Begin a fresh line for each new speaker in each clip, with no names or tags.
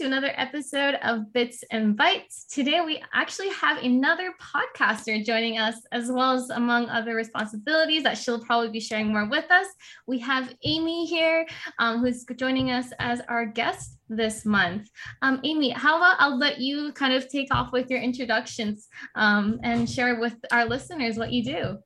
To another episode of Bits and Bytes. Today, we actually have another podcaster joining us, as well as among other responsibilities that she'll probably be sharing more with us. We have Amy here, um, who's joining us as our guest this month. Um, Amy, how about I'll let you kind of take off with your introductions um, and share with our listeners what you do.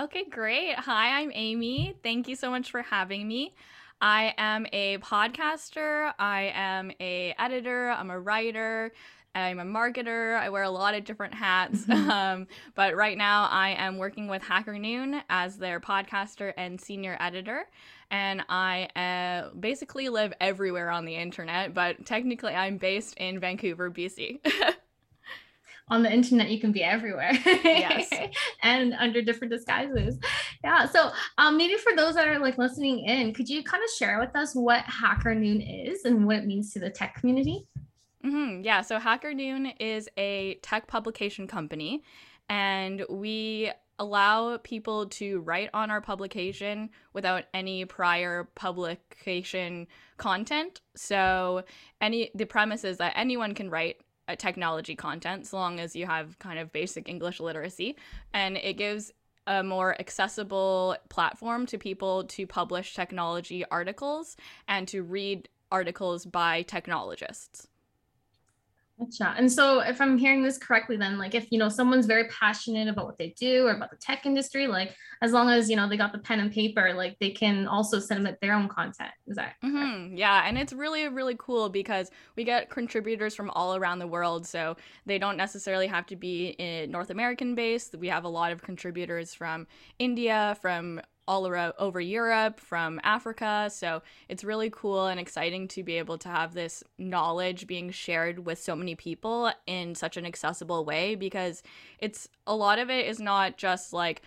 Okay, great. Hi, I'm Amy. Thank you so much for having me. I am a podcaster, I am a editor, I'm a writer, I'm a marketer. I wear a lot of different hats. Mm-hmm. Um, but right now, I am working with Hacker Noon as their podcaster and senior editor. And I uh, basically live everywhere on the internet, but technically, I'm based in Vancouver, BC.
on the internet you can be everywhere. Yes. And under different disguises. Yeah so um, maybe for those that are like listening in could you kind of share with us what hacker noon is and what it means to the tech community?
Mm-hmm. yeah so hacker noon is a tech publication company and we allow people to write on our publication without any prior publication content. So any the premise is that anyone can write technology content, so long as you have kind of basic English literacy. And it gives a more accessible platform to people to publish technology articles and to read articles by technologists.
Gotcha. And so if I'm hearing this correctly, then like if you know someone's very passionate about what they do or about the tech industry, like as long as you know they got the pen and paper, like they can also submit their own content. Is that
mm-hmm. yeah, and it's really really cool because we get contributors from all around the world, so they don't necessarily have to be North American based. We have a lot of contributors from India, from all around over Europe, from Africa. So it's really cool and exciting to be able to have this knowledge being shared with so many people in such an accessible way because it's a lot of it is not just like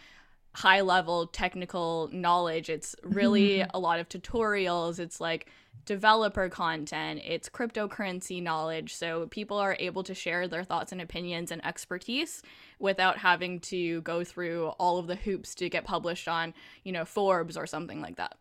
high level technical knowledge. It's really a lot of tutorials. It's like developer content, it's cryptocurrency knowledge. So people are able to share their thoughts and opinions and expertise without having to go through all of the hoops to get published on, you know, Forbes or something like that.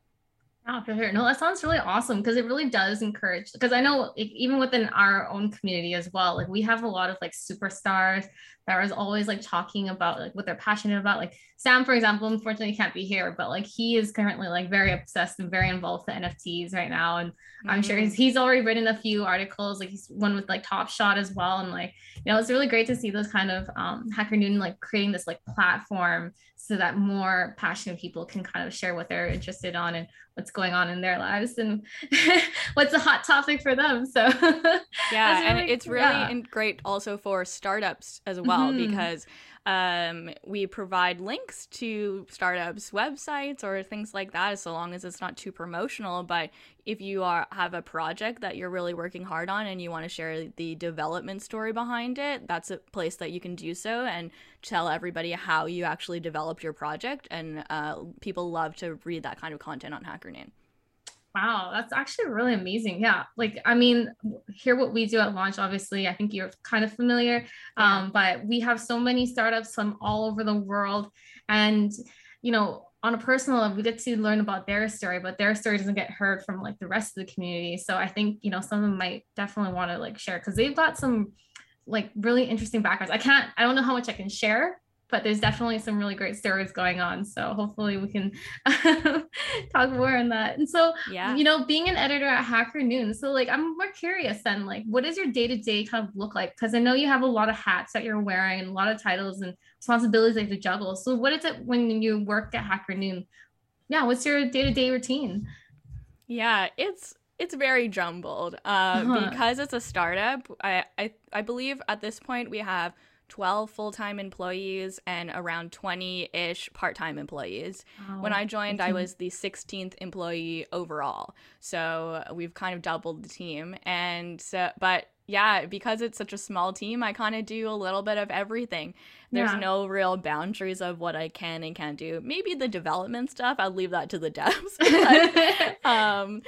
Oh, for sure. No, that sounds really awesome because it really does encourage. Because I know, like, even within our own community as well, like we have a lot of like superstars that was always like talking about like what they're passionate about. Like Sam, for example, unfortunately can't be here, but like he is currently like very obsessed and very involved with NFTs right now. And mm-hmm. I'm sure he's, mm-hmm. he's already written a few articles, like he's one with like Top Shot as well. And like, you know, it's really great to see those kind of um, Hacker Noon like creating this like platform so that more passionate people can kind of share what they're interested on and what's going on in their lives and what's a hot topic for them. So
yeah, really, and it's really yeah. great also for startups as well well mm-hmm. because um, we provide links to startups' websites or things like that, so long as it's not too promotional. But if you are have a project that you're really working hard on and you want to share the development story behind it, that's a place that you can do so and tell everybody how you actually developed your project. And uh, people love to read that kind of content on Hacker.
Wow, that's actually really amazing. Yeah. Like, I mean, here what we do at launch, obviously, I think you're kind of familiar. Yeah. Um, but we have so many startups from all over the world. And, you know, on a personal level, we get to learn about their story, but their story doesn't get heard from like the rest of the community. So I think, you know, some of them might definitely want to like share because they've got some like really interesting backgrounds. I can't, I don't know how much I can share, but there's definitely some really great stories going on. So hopefully we can talk more on that. And so, yeah, you know, being an editor at Hacker Noon. So like, I'm more curious then, like, what does your day to day kind of look like? Because I know you have a lot of hats that you're wearing and a lot of titles and responsibilities that you have to juggle. So what is it when you work at Hacker Noon? Yeah, what's your day to day routine?
Yeah, it's it's very jumbled uh, uh-huh. because it's a startup. I, I I believe at this point we have 12 full time employees and around 20 ish part time employees. When I joined, I was the 16th employee overall. So we've kind of doubled the team. And so, but yeah, because it's such a small team, I kind of do a little bit of everything. There's yeah. no real boundaries of what I can and can't do. Maybe the development stuff, I'll leave that to the devs. but, um,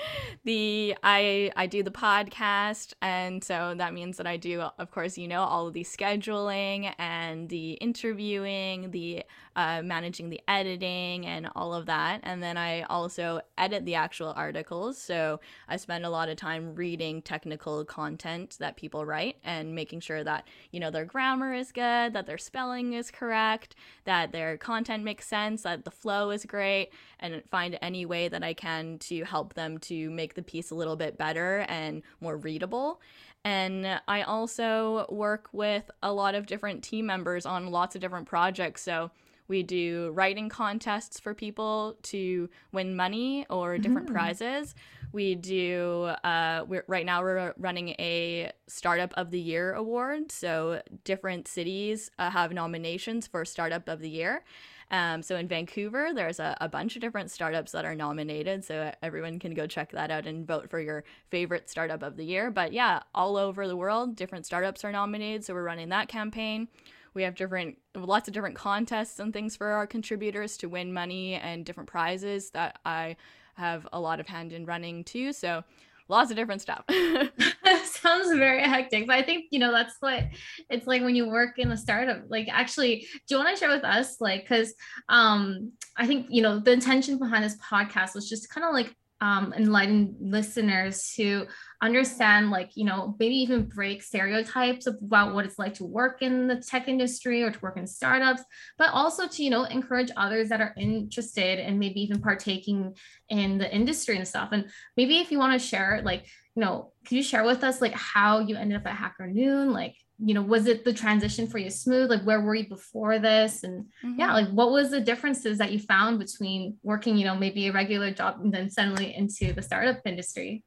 the I I do the podcast, and so that means that I do, of course, you know, all of the scheduling and the interviewing, the uh, managing the editing and all of that. And then I also edit the actual articles. So I spend a lot of time reading technical content that people write and making sure that, you know, their grammar is good, that their spelling is correct, that their content makes sense, that the flow is great, and find any way that I can to help them to make the piece a little bit better and more readable. And I also work with a lot of different team members on lots of different projects. So we do writing contests for people to win money or different mm. prizes. We do, uh, we're, right now we're running a Startup of the Year award. So different cities uh, have nominations for Startup of the Year. Um, so in Vancouver, there's a, a bunch of different startups that are nominated. So everyone can go check that out and vote for your favorite startup of the year. But yeah, all over the world, different startups are nominated. So we're running that campaign. We have different, lots of different contests and things for our contributors to win money and different prizes that I have a lot of hand in running too. So lots of different stuff.
Sounds very hectic, but I think you know that's what it's like when you work in a startup. Like, actually, do you want to share with us, like, because um, I think you know the intention behind this podcast was just kind of like um, enlighten listeners to understand like you know maybe even break stereotypes about what it's like to work in the tech industry or to work in startups but also to you know encourage others that are interested and maybe even partaking in the industry and stuff. And maybe if you want to share like you know could you share with us like how you ended up at hacker noon? Like you know was it the transition for you smooth? Like where were you before this? And mm-hmm. yeah like what was the differences that you found between working you know maybe a regular job and then suddenly into the startup industry?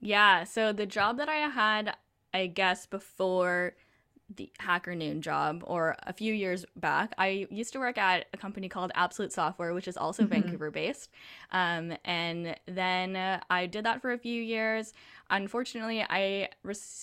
Yeah so the job that i had i guess before the hacker noon job or a few years back i used to work at a company called absolute software which is also mm-hmm. vancouver based um, and then uh, i did that for a few years unfortunately i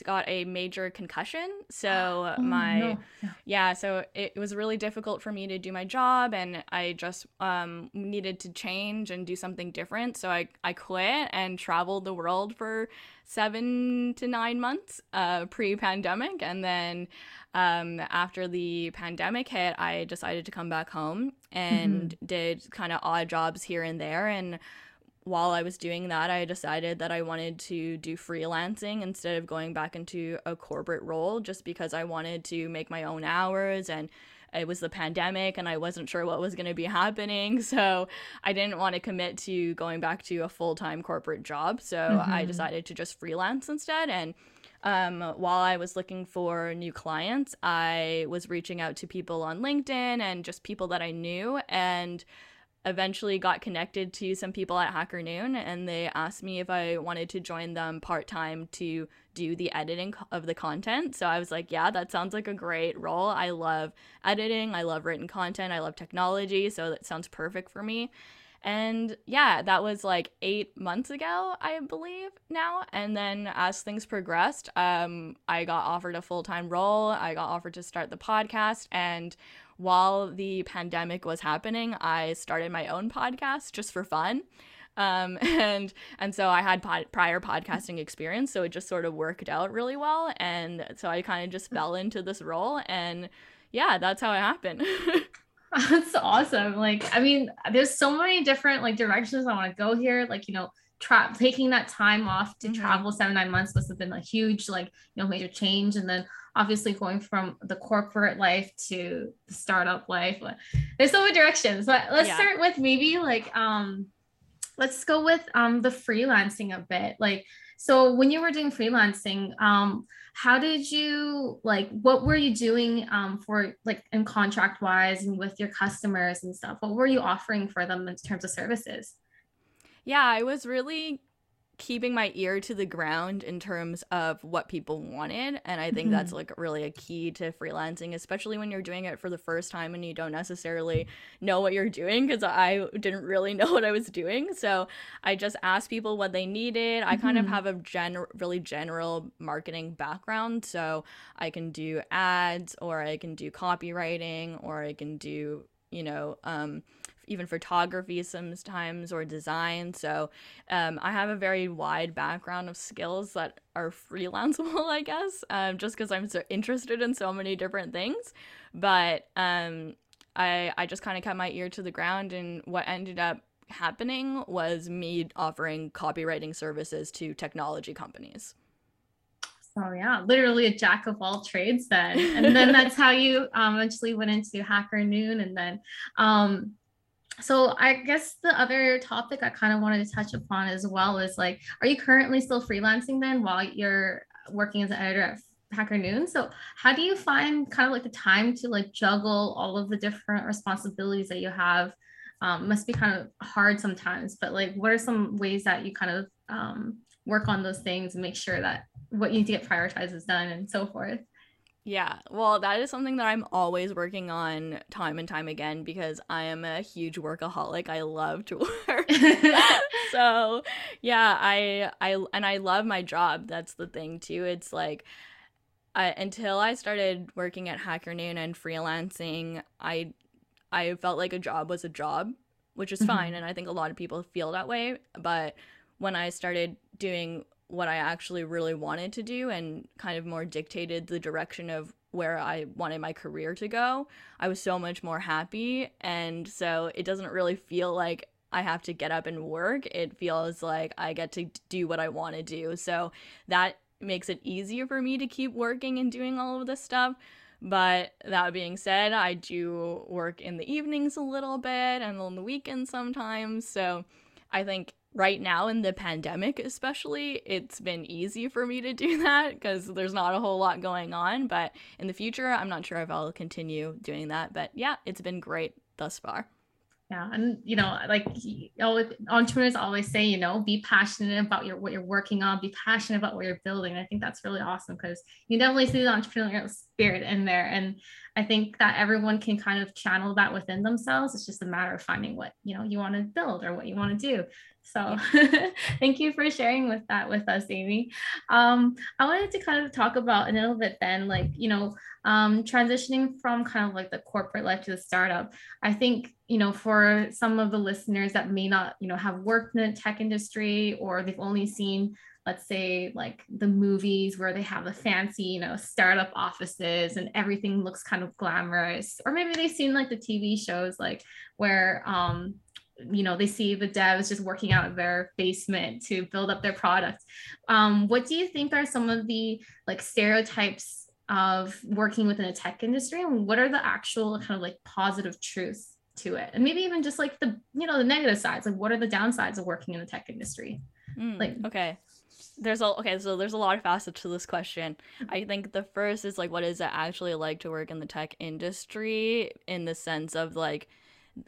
got a major concussion so oh, my no. yeah. yeah. so it was really difficult for me to do my job and i just um, needed to change and do something different so i, I quit and traveled the world for seven to nine months uh, pre-pandemic and then um, after the pandemic hit i decided to come back home and mm-hmm. did kind of odd jobs here and there and while I was doing that, I decided that I wanted to do freelancing instead of going back into a corporate role just because I wanted to make my own hours and it was the pandemic and I wasn't sure what was going to be happening. So I didn't want to commit to going back to a full time corporate job. So mm-hmm. I decided to just freelance instead. And um, while I was looking for new clients, I was reaching out to people on LinkedIn and just people that I knew. And eventually got connected to some people at Hacker Noon and they asked me if I wanted to join them part time to do the editing of the content. So I was like, yeah, that sounds like a great role. I love editing, I love written content, I love technology. So that sounds perfect for me. And yeah, that was like eight months ago, I believe now. And then as things progressed, um, I got offered a full time role. I got offered to start the podcast. And while the pandemic was happening, I started my own podcast just for fun. Um, and and so I had pod- prior podcasting experience, so it just sort of worked out really well, and so I kind of just fell into this role, and yeah, that's how it happened.
that's awesome. Like, I mean, there's so many different like directions I want to go here. Like, you know, tra- taking that time off to mm-hmm. travel seven nine months must have been a huge like you know major change, and then obviously going from the corporate life to the startup life. There's so many directions, but let's yeah. start with maybe like um let's go with um the freelancing a bit. Like so when you were doing freelancing, um how did you like what were you doing um for like in contract wise and with your customers and stuff? What were you offering for them in terms of services?
Yeah, I was really keeping my ear to the ground in terms of what people wanted and i think mm-hmm. that's like really a key to freelancing especially when you're doing it for the first time and you don't necessarily know what you're doing because i didn't really know what i was doing so i just asked people what they needed i mm-hmm. kind of mm-hmm. have a gen- really general marketing background so i can do ads or i can do copywriting or i can do you know um, even photography sometimes or design. So um, I have a very wide background of skills that are freelanceable, I guess, um, just because I'm so interested in so many different things. But um, I I just kind of kept my ear to the ground and what ended up happening was me offering copywriting services to technology companies.
So yeah, literally a jack of all trades then. And then that's how you um, eventually went into Hacker Noon. And then, um, so I guess the other topic I kind of wanted to touch upon as well is like, are you currently still freelancing then while you're working as an editor at Hacker Noon? So how do you find kind of like the time to like juggle all of the different responsibilities that you have? Um, must be kind of hard sometimes, but like, what are some ways that you kind of um, work on those things and make sure that what you need to get prioritized is done and so forth.
Yeah, well, that is something that I'm always working on time and time again because I am a huge workaholic. I love to work. so, yeah, I I and I love my job. That's the thing too. It's like I, until I started working at Hacker Noon and freelancing, I I felt like a job was a job, which is mm-hmm. fine and I think a lot of people feel that way, but when I started doing what I actually really wanted to do and kind of more dictated the direction of where I wanted my career to go, I was so much more happy. And so it doesn't really feel like I have to get up and work. It feels like I get to do what I want to do. So that makes it easier for me to keep working and doing all of this stuff. But that being said, I do work in the evenings a little bit and on the weekends sometimes. So I think right now in the pandemic especially it's been easy for me to do that because there's not a whole lot going on but in the future i'm not sure if i'll continue doing that but yeah it's been great thus far.
Yeah and you know like entrepreneurs always say you know be passionate about your what you're working on be passionate about what you're building i think that's really awesome because you definitely see the entrepreneurial spirit in there and i think that everyone can kind of channel that within themselves it's just a matter of finding what you know you want to build or what you want to do so thank you for sharing with that with us, Amy. Um, I wanted to kind of talk about a little bit then, like, you know, um, transitioning from kind of like the corporate life to the startup. I think, you know, for some of the listeners that may not, you know, have worked in the tech industry or they've only seen let's say like the movies where they have the fancy you know startup offices and everything looks kind of glamorous or maybe they've seen like the tv shows like where um you know they see the devs just working out of their basement to build up their product. Um, what do you think are some of the like stereotypes of working within the tech industry and what are the actual kind of like positive truths to it? And maybe even just like the you know the negative sides like what are the downsides of working in the tech industry?
Mm, like okay. There's a okay so there's a lot of facets to this question. I think the first is like what is it actually like to work in the tech industry in the sense of like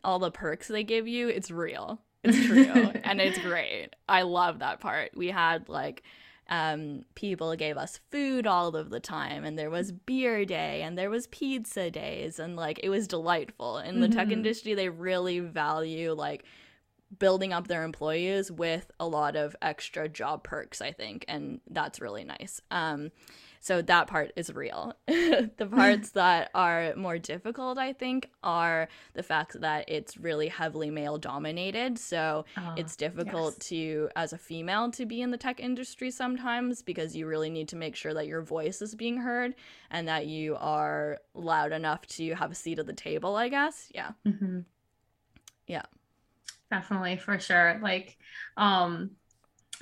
all the perks they give you, it's real. It's true. and it's great. I love that part. We had like um, people gave us food all of the time and there was beer day and there was pizza days and like it was delightful in the mm-hmm. tech industry they really value like building up their employees with a lot of extra job perks i think and that's really nice um, so that part is real. the parts that are more difficult, I think, are the fact that it's really heavily male dominated. So uh, it's difficult yes. to, as a female, to be in the tech industry sometimes because you really need to make sure that your voice is being heard and that you are loud enough to have a seat at the table, I guess. Yeah. Mm-hmm. Yeah.
Definitely, for sure. Like, um,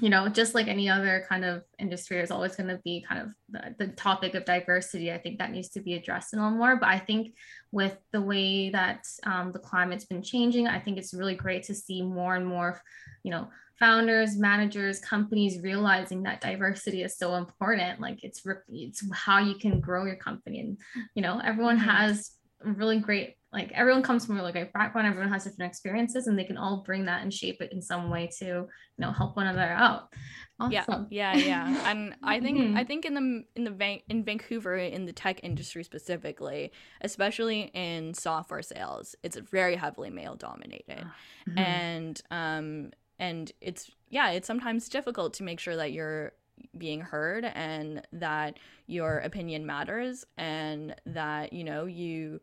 you know, just like any other kind of industry, there's always going to be kind of the, the, topic of diversity. I think that needs to be addressed a little more. But I think with the way that um, the climate's been changing, I think it's really great to see more and more, you know, founders, managers, companies realizing that diversity is so important. Like it's it's how you can grow your company, and you know, everyone mm-hmm. has really great like everyone comes from a like great background everyone has different experiences and they can all bring that and shape it in some way to you know help one another out
awesome. yeah yeah yeah and i think mm-hmm. i think in the in the Van- in vancouver in the tech industry specifically especially in software sales it's very heavily male dominated mm-hmm. and um and it's yeah it's sometimes difficult to make sure that you're being heard and that your opinion matters and that you know you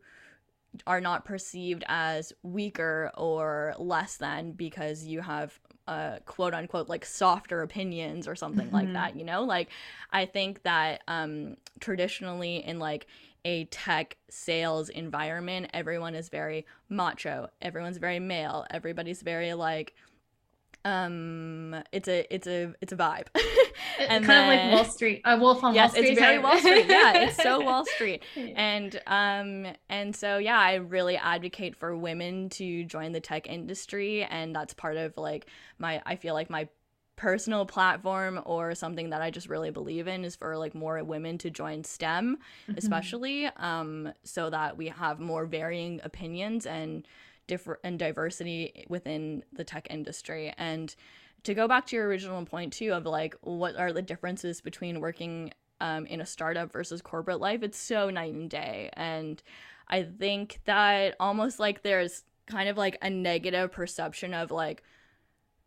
are not perceived as weaker or less than because you have uh, quote unquote like softer opinions or something mm-hmm. like that you know like i think that um traditionally in like a tech sales environment. Everyone is very macho. Everyone's very male. Everybody's very like um it's a it's a it's a vibe.
And kind then, of like wall street a uh, wolf on yes, wall street
it's very wall street. Yeah it's so wall street. And um and so yeah i really advocate for women to join the tech industry. And that's part of like my i feel like my personal platform or something that I just really believe in is for like more women to join STEM, mm-hmm. especially um, so that we have more varying opinions and different and diversity within the tech industry. And to go back to your original point too of like what are the differences between working um, in a startup versus corporate life, it's so night and day. And I think that almost like there's kind of like a negative perception of like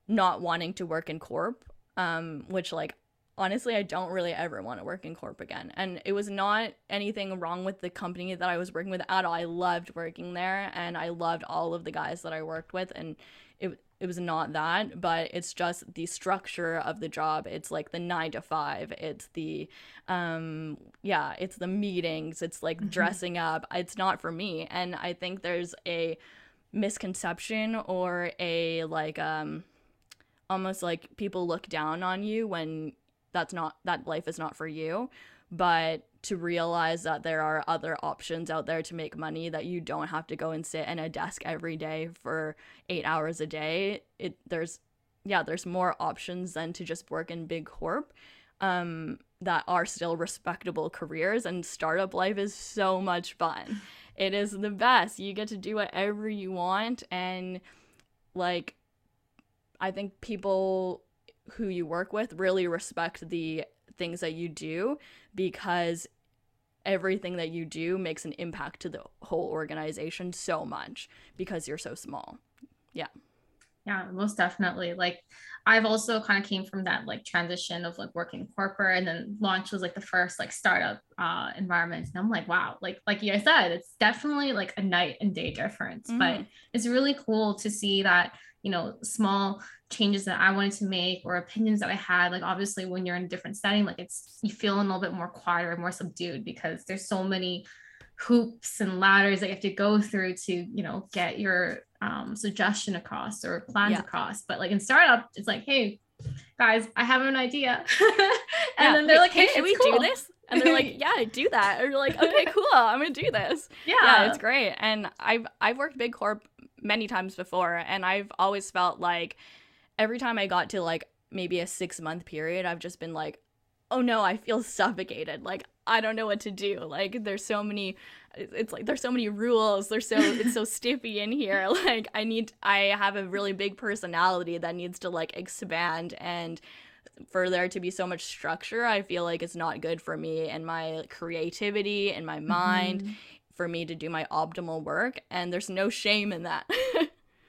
not wanting to work in corp, um, which like honestly I don't really ever want to work in corp again. And it was not anything wrong with the company that I was working with at all. I loved working there and I loved all of the guys that I worked with and it it was not that, but it's just the structure of the job. It's like the 9 to 5. It's the um yeah, it's the meetings, it's like mm-hmm. dressing up. It's not for me. And I think there's a misconception or a like um almost like people look down on you when that's not that life is not for you. But to realize that there are other options out there to make money that you don't have to go and sit in a desk every day for 8 hours a day it there's yeah there's more options than to just work in big corp um that are still respectable careers. And startup life is so much fun. It is the best. You get to do whatever you want. And like I think people who you work with really respect the things that you do because everything that you do makes an impact to the whole organization so much because you're so small. Yeah.
Yeah, most definitely. Like I've also kind of came from that like transition of like working corporate and then launch was like the first like startup uh environment. And I'm like, wow, like like you said, it's definitely like a night and day difference. Mm. But it's really cool to see that you know small changes that i wanted to make or opinions that i had like obviously when you're in a different setting like it's you feel a little bit more quieter and more subdued because there's so many hoops and ladders that you have to go through to you know get your um, suggestion across or plans yeah. across but like in startup it's like hey guys i have an idea and
yeah. then they're like hey, hey should we cool. do this and they're like yeah do that or you're like okay cool i'm gonna do this yeah. yeah it's great and i've i've worked big corp many times before and I've always felt like every time I got to like maybe a 6 month period I've just been like oh no I feel suffocated. Like I don't know what to do. Like there's so many it's like there's so many rules. There's so it's so stiffy in here. Like I need I have a really big personality that needs to like expand and for there to be so much structure, I feel like it's not good for me and my creativity and my mind. Mm-hmm. for me to do my optimal work. And there's no shame in that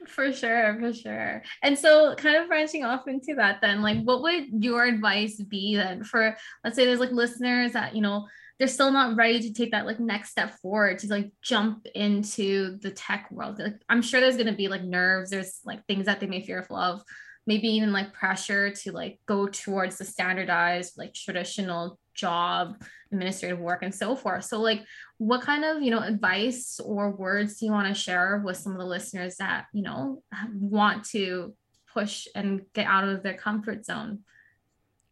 for sure for sure. And so kind of branching off into that then like what would your advice be then for let's say there's like listeners that you know they're still not ready to take that like next step forward to like jump into the tech world? Like i'm sure there's going to be like nerves there's like things that they may fearful of maybe even like pressure to like go towards the standardized like traditional job administrative work and so forth. So like what kind of you know advice or words do you want to share with some of the listeners that you know want to push and get out of their comfort zone?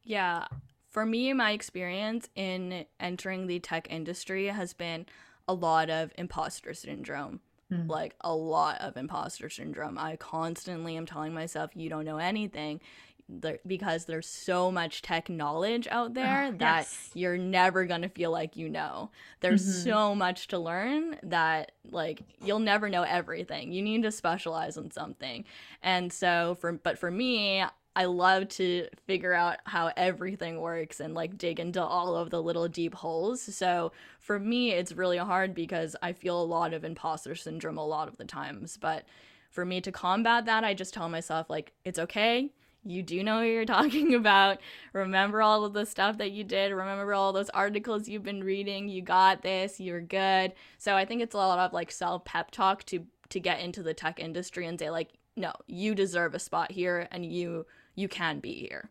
Yeah. For me my experience in entering the tech industry has been a lot of imposter syndrome. Mm. like a lot of imposter syndrome. I constantly am telling myself you don't know anything there, because there's so much tech knowledge out there oh, that yes. you're never going to feel like you know. There's mm-hmm. so much to learn that like you'll never know everything. You need to specialize in something. And so for but for me, I love to figure out how everything works and like dig into all of the little deep holes. So for me, it's really hard because I feel a lot of imposter syndrome a lot of the times. But for me to combat that, I just tell myself, like, it's okay you do know what you're talking about. Remember all of the stuff that you did. Remember all those articles you've been reading. You got this. You're good. So I think it's a lot of like self pep talk to to get into the tech industry and say like, no, you deserve a spot here, and you you can be here.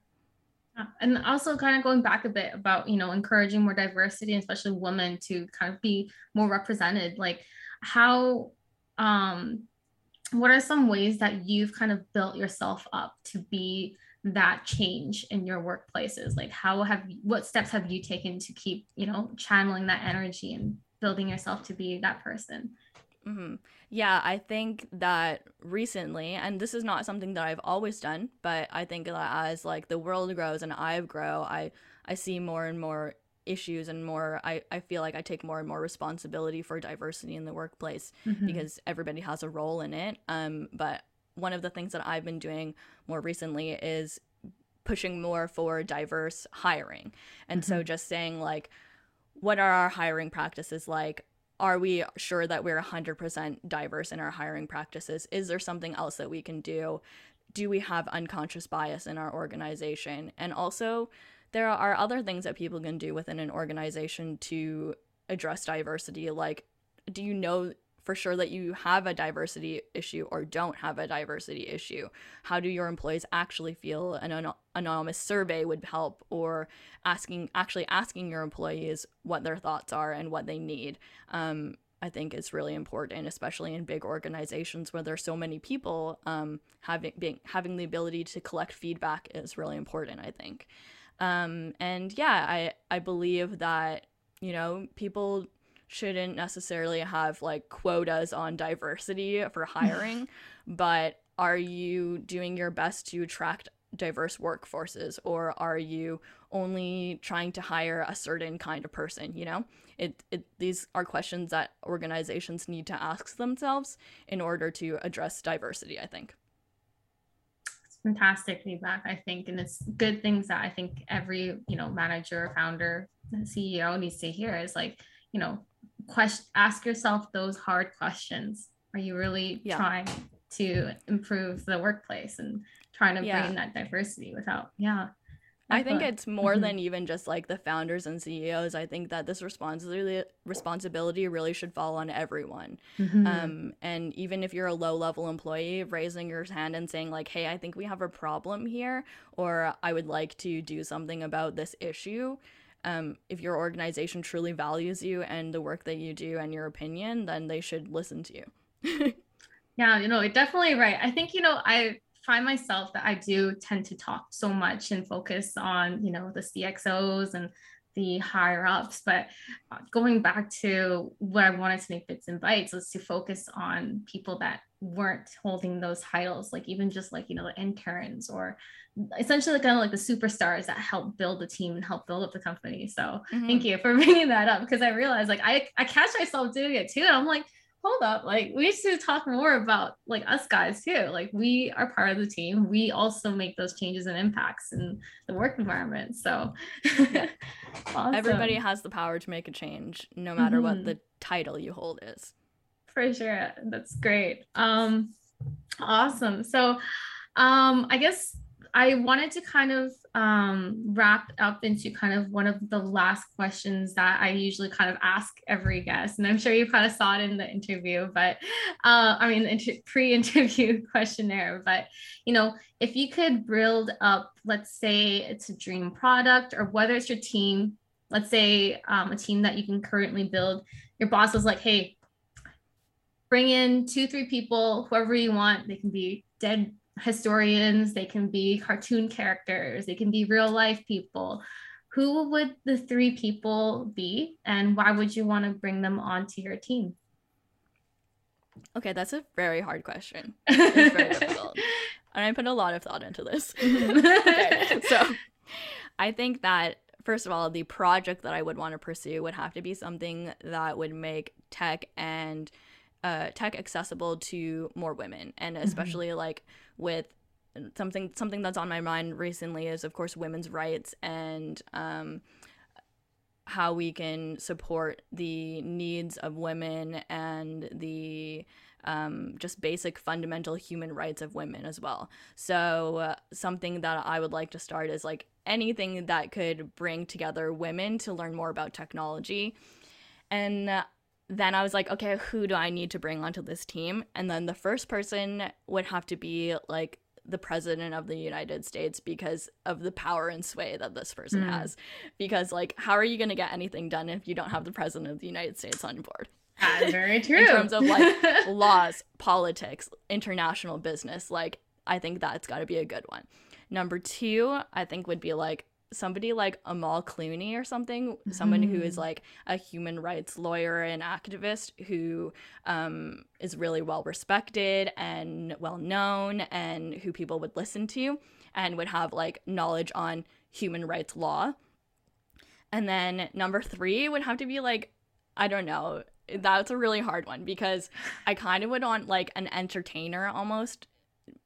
and also kind of going back a bit about you know encouraging more diversity especially women to kind of be more represented like how um what are some ways that you've kind of built yourself up to be that change in your workplaces like how have what steps have you taken to keep you know channeling that energy and building yourself to be that person
mm-hmm. yeah i think that recently and this is not something that i've always done but i think that as like the world grows and i grow i i see more and more issues and more I, I feel like i take more and more responsibility for diversity in the workplace mm-hmm. because everybody has a role in it um but one of the things that I've been doing more recently is pushing more for diverse hiring. And mm-hmm. so just saying like what are our hiring practices like? Are we sure that we're 100% diverse in our hiring practices? Is there something else that we can do? Do we have unconscious bias in our organization? And also, there are other things that people can do within an organization to address diversity. Like, do you know for sure that you have a diversity issue or don't have a diversity issue. How do your employees actually feel? An an- anonymous survey would help, or asking actually asking your employees what their thoughts are and what they need. Um, I think is really important, especially in big organizations where there's so many people. Um, having being having the ability to collect feedback is really important. I think, um, and yeah, I I believe that you know people shouldn't necessarily have like quotas on diversity for hiring, but are you doing your best to attract diverse workforces or are you only trying to hire a certain kind of person you know? It, it these are questions that organizations need to ask themselves in order to address diversity i think
fantastic feedback i think and it's good things that i think every you know manager founder ceo needs to hear is like you know question ask yourself those hard questions are you really yeah. trying to improve the workplace and trying to yeah. bring that diversity without yeah
I think it's more mm-hmm. than even just like the founders and CEOs. I think that this responsibility responsibility really should fall on everyone. Mm-hmm. Um, and even if you're a low level employee, raising your hand and saying like, "Hey, I think we have a problem here," or "I would like to do something about this issue," um, if your organization truly values you and the work that you do and your opinion, then they should listen to you.
yeah, you know, it definitely right. I think, you know, I find myself that I do tend to talk so much and focus on, you know, the CXOs and the higher ups. But uh, going back to what I wanted to make bits and bytes was to focus on people that weren't holding those titles, like even just like, you know, the interns or essentially kind of like the superstars that help build the team and help build up the company. So mm-hmm. thank you for bringing that up because I realized like I, I catch myself doing it too. And I'm like, hold up, like we need to talk more about like us guys too. Like we are part of the team. We also make those changes and impacts in the work environment. So
awesome. everybody has the power to make a change, no matter mm-hmm. what the title you hold is.
For sure. That's great. Um awesome. So um I guess I wanted to kind of um, wrap up into kind of one of the last questions that I usually kind of ask every guest. And I'm sure you kind of saw it in the interview, but uh, I mean, inter- pre interview questionnaire. But, you know, if you could build up, let's say it's a dream product or whether it's your team, let's say um, a team that you can currently build, your boss was like, hey, bring in two, three people, whoever you want. They can be dead historians, they can be cartoon characters, they can be real life people. Who would the three people be, and why would you want to bring them onto your team?
Okay, that's a very hard question. It's very difficult. And I put a lot of thought into this. okay, so I think that first of all, the project that I would want to pursue would have to be something that would make tech and uh, tech accessible to more women, and mm-hmm. especially mm-hmm. like with something something that's on my mind recently is of course women's rights and um, how we can support the needs of women and the um, just basic fundamental human rights of women as well. So, uh, something that I would like to start is like anything that could bring together women to learn more about technology. And uh, then I was like, okay, who do I need to bring onto this team? And then the first person would have to be like the president of the United States because of the power and sway that this person mm. has. Because like how are you going to get anything done if you don't have the president of the United States on board?
That's very true.
In terms of like laws, politics, international business, like I think that's got to be a good one. Number 2, I think would be like somebody like Amal Clooney or something, mm-hmm. someone who is mm-hmm. like a human rights lawyer and activist who um, is really well respected and well known and who people would listen to and would have like knowledge on human rights law. And then number three would have to be like, I don't know, that's a really hard one because I kind of would want like an entertainer almost,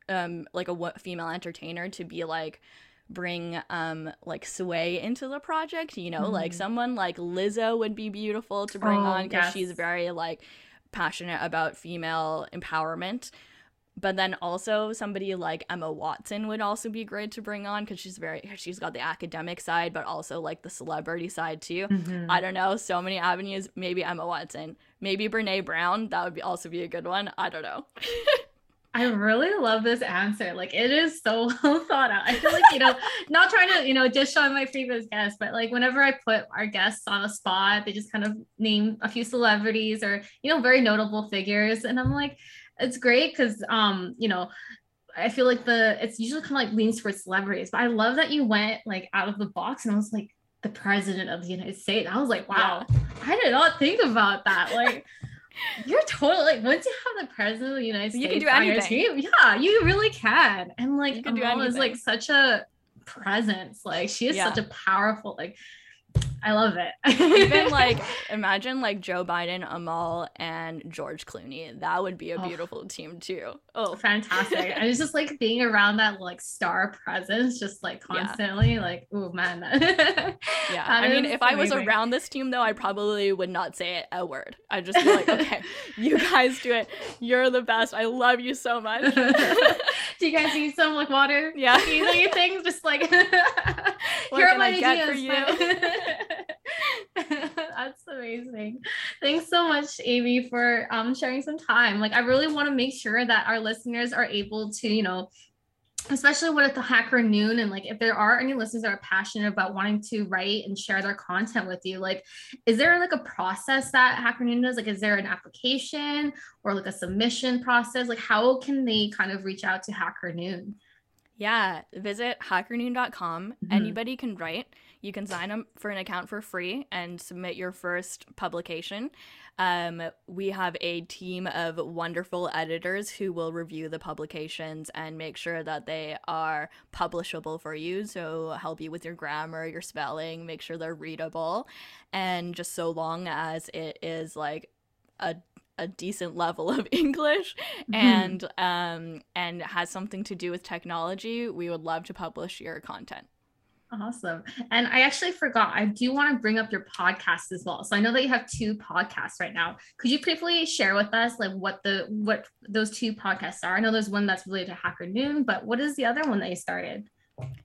um, like a female entertainer to be like, bring um like sway into the project you know mm-hmm. like someone like lizzo would be beautiful to bring oh, on because yes. she's very like passionate about female empowerment but then also somebody like Emma Watson would also be great to bring on because she's very she's got the academic side but also like the celebrity side too. Mm-hmm. I don't know, so many avenues. Maybe Emma Watson, maybe Brene Brown. That would be also be a good one. I don't know.
I really love this answer. Like it is so well thought out. I feel like, you know, not trying to, you know, dish on my previous guests, but like whenever I put our guests on a spot, they just kind of name a few celebrities or, you know, very notable figures. And I'm like, it's great because um, you know, I feel like the it's usually kind of like leans towards celebrities, but I love that you went like out of the box and I was like the president of the United States. I was like, wow, yeah. I did not think about that. Like you're totally like once you have the president of the United States you can do on anything. your team, yeah, you really can. And like Amal is like such a presence. Like she is yeah. such a powerful like I love it.
Even like imagine like Joe Biden, Amal, and George Clooney. That would be a beautiful oh. team too. Oh,
fantastic! and it's just like being around that like star presence, just like constantly. Yeah. Like, oh man.
yeah, I mean, if amazing. I was around this team though, I probably would not say a word. I'd just be like, okay, you guys do it. You're the best. I love you so much.
do you guys need some like water?
Yeah.
Easy things, just like
here are my ideas.
That's amazing. Thanks so much, Amy, for um, sharing some time. Like, I really want to make sure that our listeners are able to, you know, especially with the hacker noon and like if there are any listeners that are passionate about wanting to write and share their content with you like is there like a process that hacker noon does like is there an application or like a submission process like how can they kind of reach out to hacker noon
yeah visit hackernoon.com mm-hmm. anybody can write you can sign up for an account for free and submit your first publication. Um, we have a team of wonderful editors who will review the publications and make sure that they are publishable for you. So, help you with your grammar, your spelling, make sure they're readable. And just so long as it is like a a decent level of English mm-hmm. and um, and has something to do with technology, we would love to publish your content.
Awesome. And I actually forgot, I do want to bring up your podcast as well. So I know that you have two podcasts right now. Could you briefly share with us like what the what those two podcasts are? I know there's one that's related to Hacker Noon, but what is the other one that you started?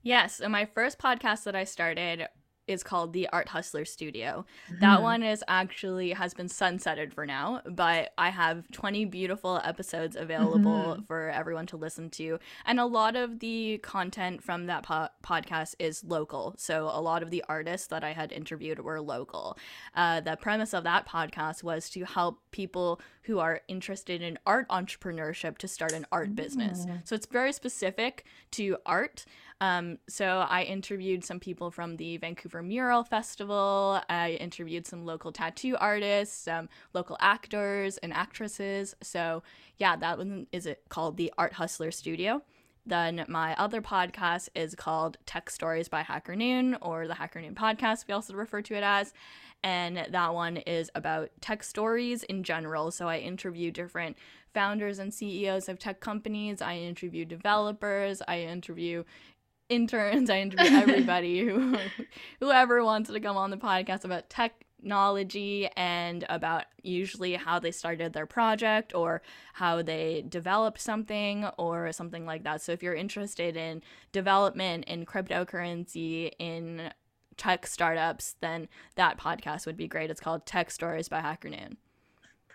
Yes. So my first podcast that I started is called the Art Hustler Studio. Mm-hmm. That one is actually has been sunsetted for now, but I have 20 beautiful episodes available mm-hmm. for everyone to listen to. And a lot of the content from that po- podcast is local. So a lot of the artists that I had interviewed were local. Uh, the premise of that podcast was to help people who are interested in art entrepreneurship to start an art business. So it's very specific to art. Um, so I interviewed some people from the Vancouver Mural Festival. I interviewed some local tattoo artists, some local actors and actresses. So yeah, that one is it called the Art Hustler Studio. Then my other podcast is called Tech Stories by Hacker Noon or the Hacker Noon podcast, we also refer to it as. And that one is about tech stories in general. So I interview different founders and CEOs of tech companies. I interview developers. I interview interns. I interview everybody who whoever wants to come on the podcast about technology and about usually how they started their project or how they developed something or something like that. So if you're interested in development in cryptocurrency in tech startups, then that podcast would be great. It's called Tech Stories by Hacker Noon.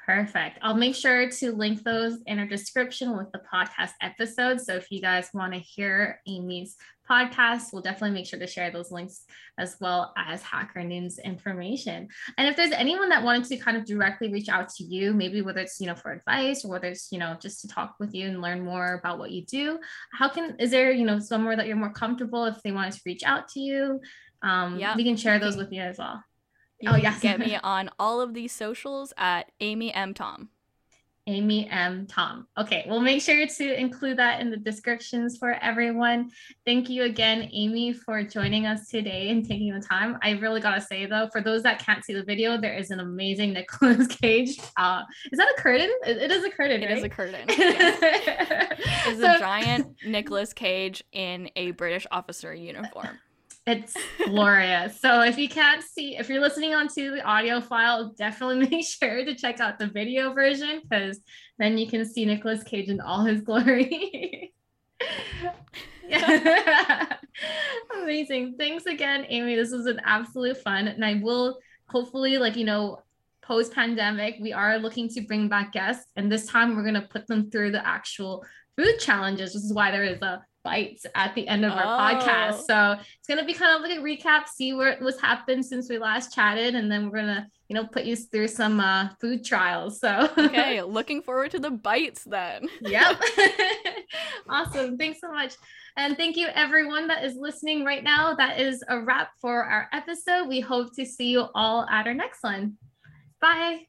Perfect. I'll make sure to link those in our description with the podcast episode. So if you guys want to hear Amy's podcast, we'll definitely make sure to share those links as well as Hacker Noon's information. And if there's anyone that wanted to kind of directly reach out to you, maybe whether it's, you know, for advice or whether it's, you know, just to talk with you and learn more about what you do, how can, is there, you know, somewhere that you're more comfortable if they wanted to reach out to you? Um, yeah, we can share those with you as well.
You oh, yes. Get me on all of these socials at Amy M. Tom.
Amy M. Tom. Okay, we'll make sure to include that in the descriptions for everyone. Thank you again, Amy, for joining us today and taking the time. I really gotta say though, for those that can't see the video, there is an amazing Nicolas Cage. Uh, is that a curtain? it, it is a curtain.
It
right?
is a curtain. it's so- a giant Nicolas Cage in a British officer uniform.
It's glorious. So if you can't see, if you're listening onto the audio file, definitely make sure to check out the video version because then you can see Nicolas Cage in all his glory. Amazing. Thanks again, Amy. This was an absolute fun. And I will hopefully, like, you know, post pandemic, we are looking to bring back guests. And this time we're going to put them through the actual food challenges. This is why there is a bites at the end of our oh. podcast. So it's gonna be kind of like a recap, see what was happened since we last chatted, and then we're gonna, you know, put you through some uh, food trials. So
okay, looking forward to the bites then.
yep. awesome. Thanks so much. And thank you everyone that is listening right now. That is a wrap for our episode. We hope to see you all at our next one. Bye.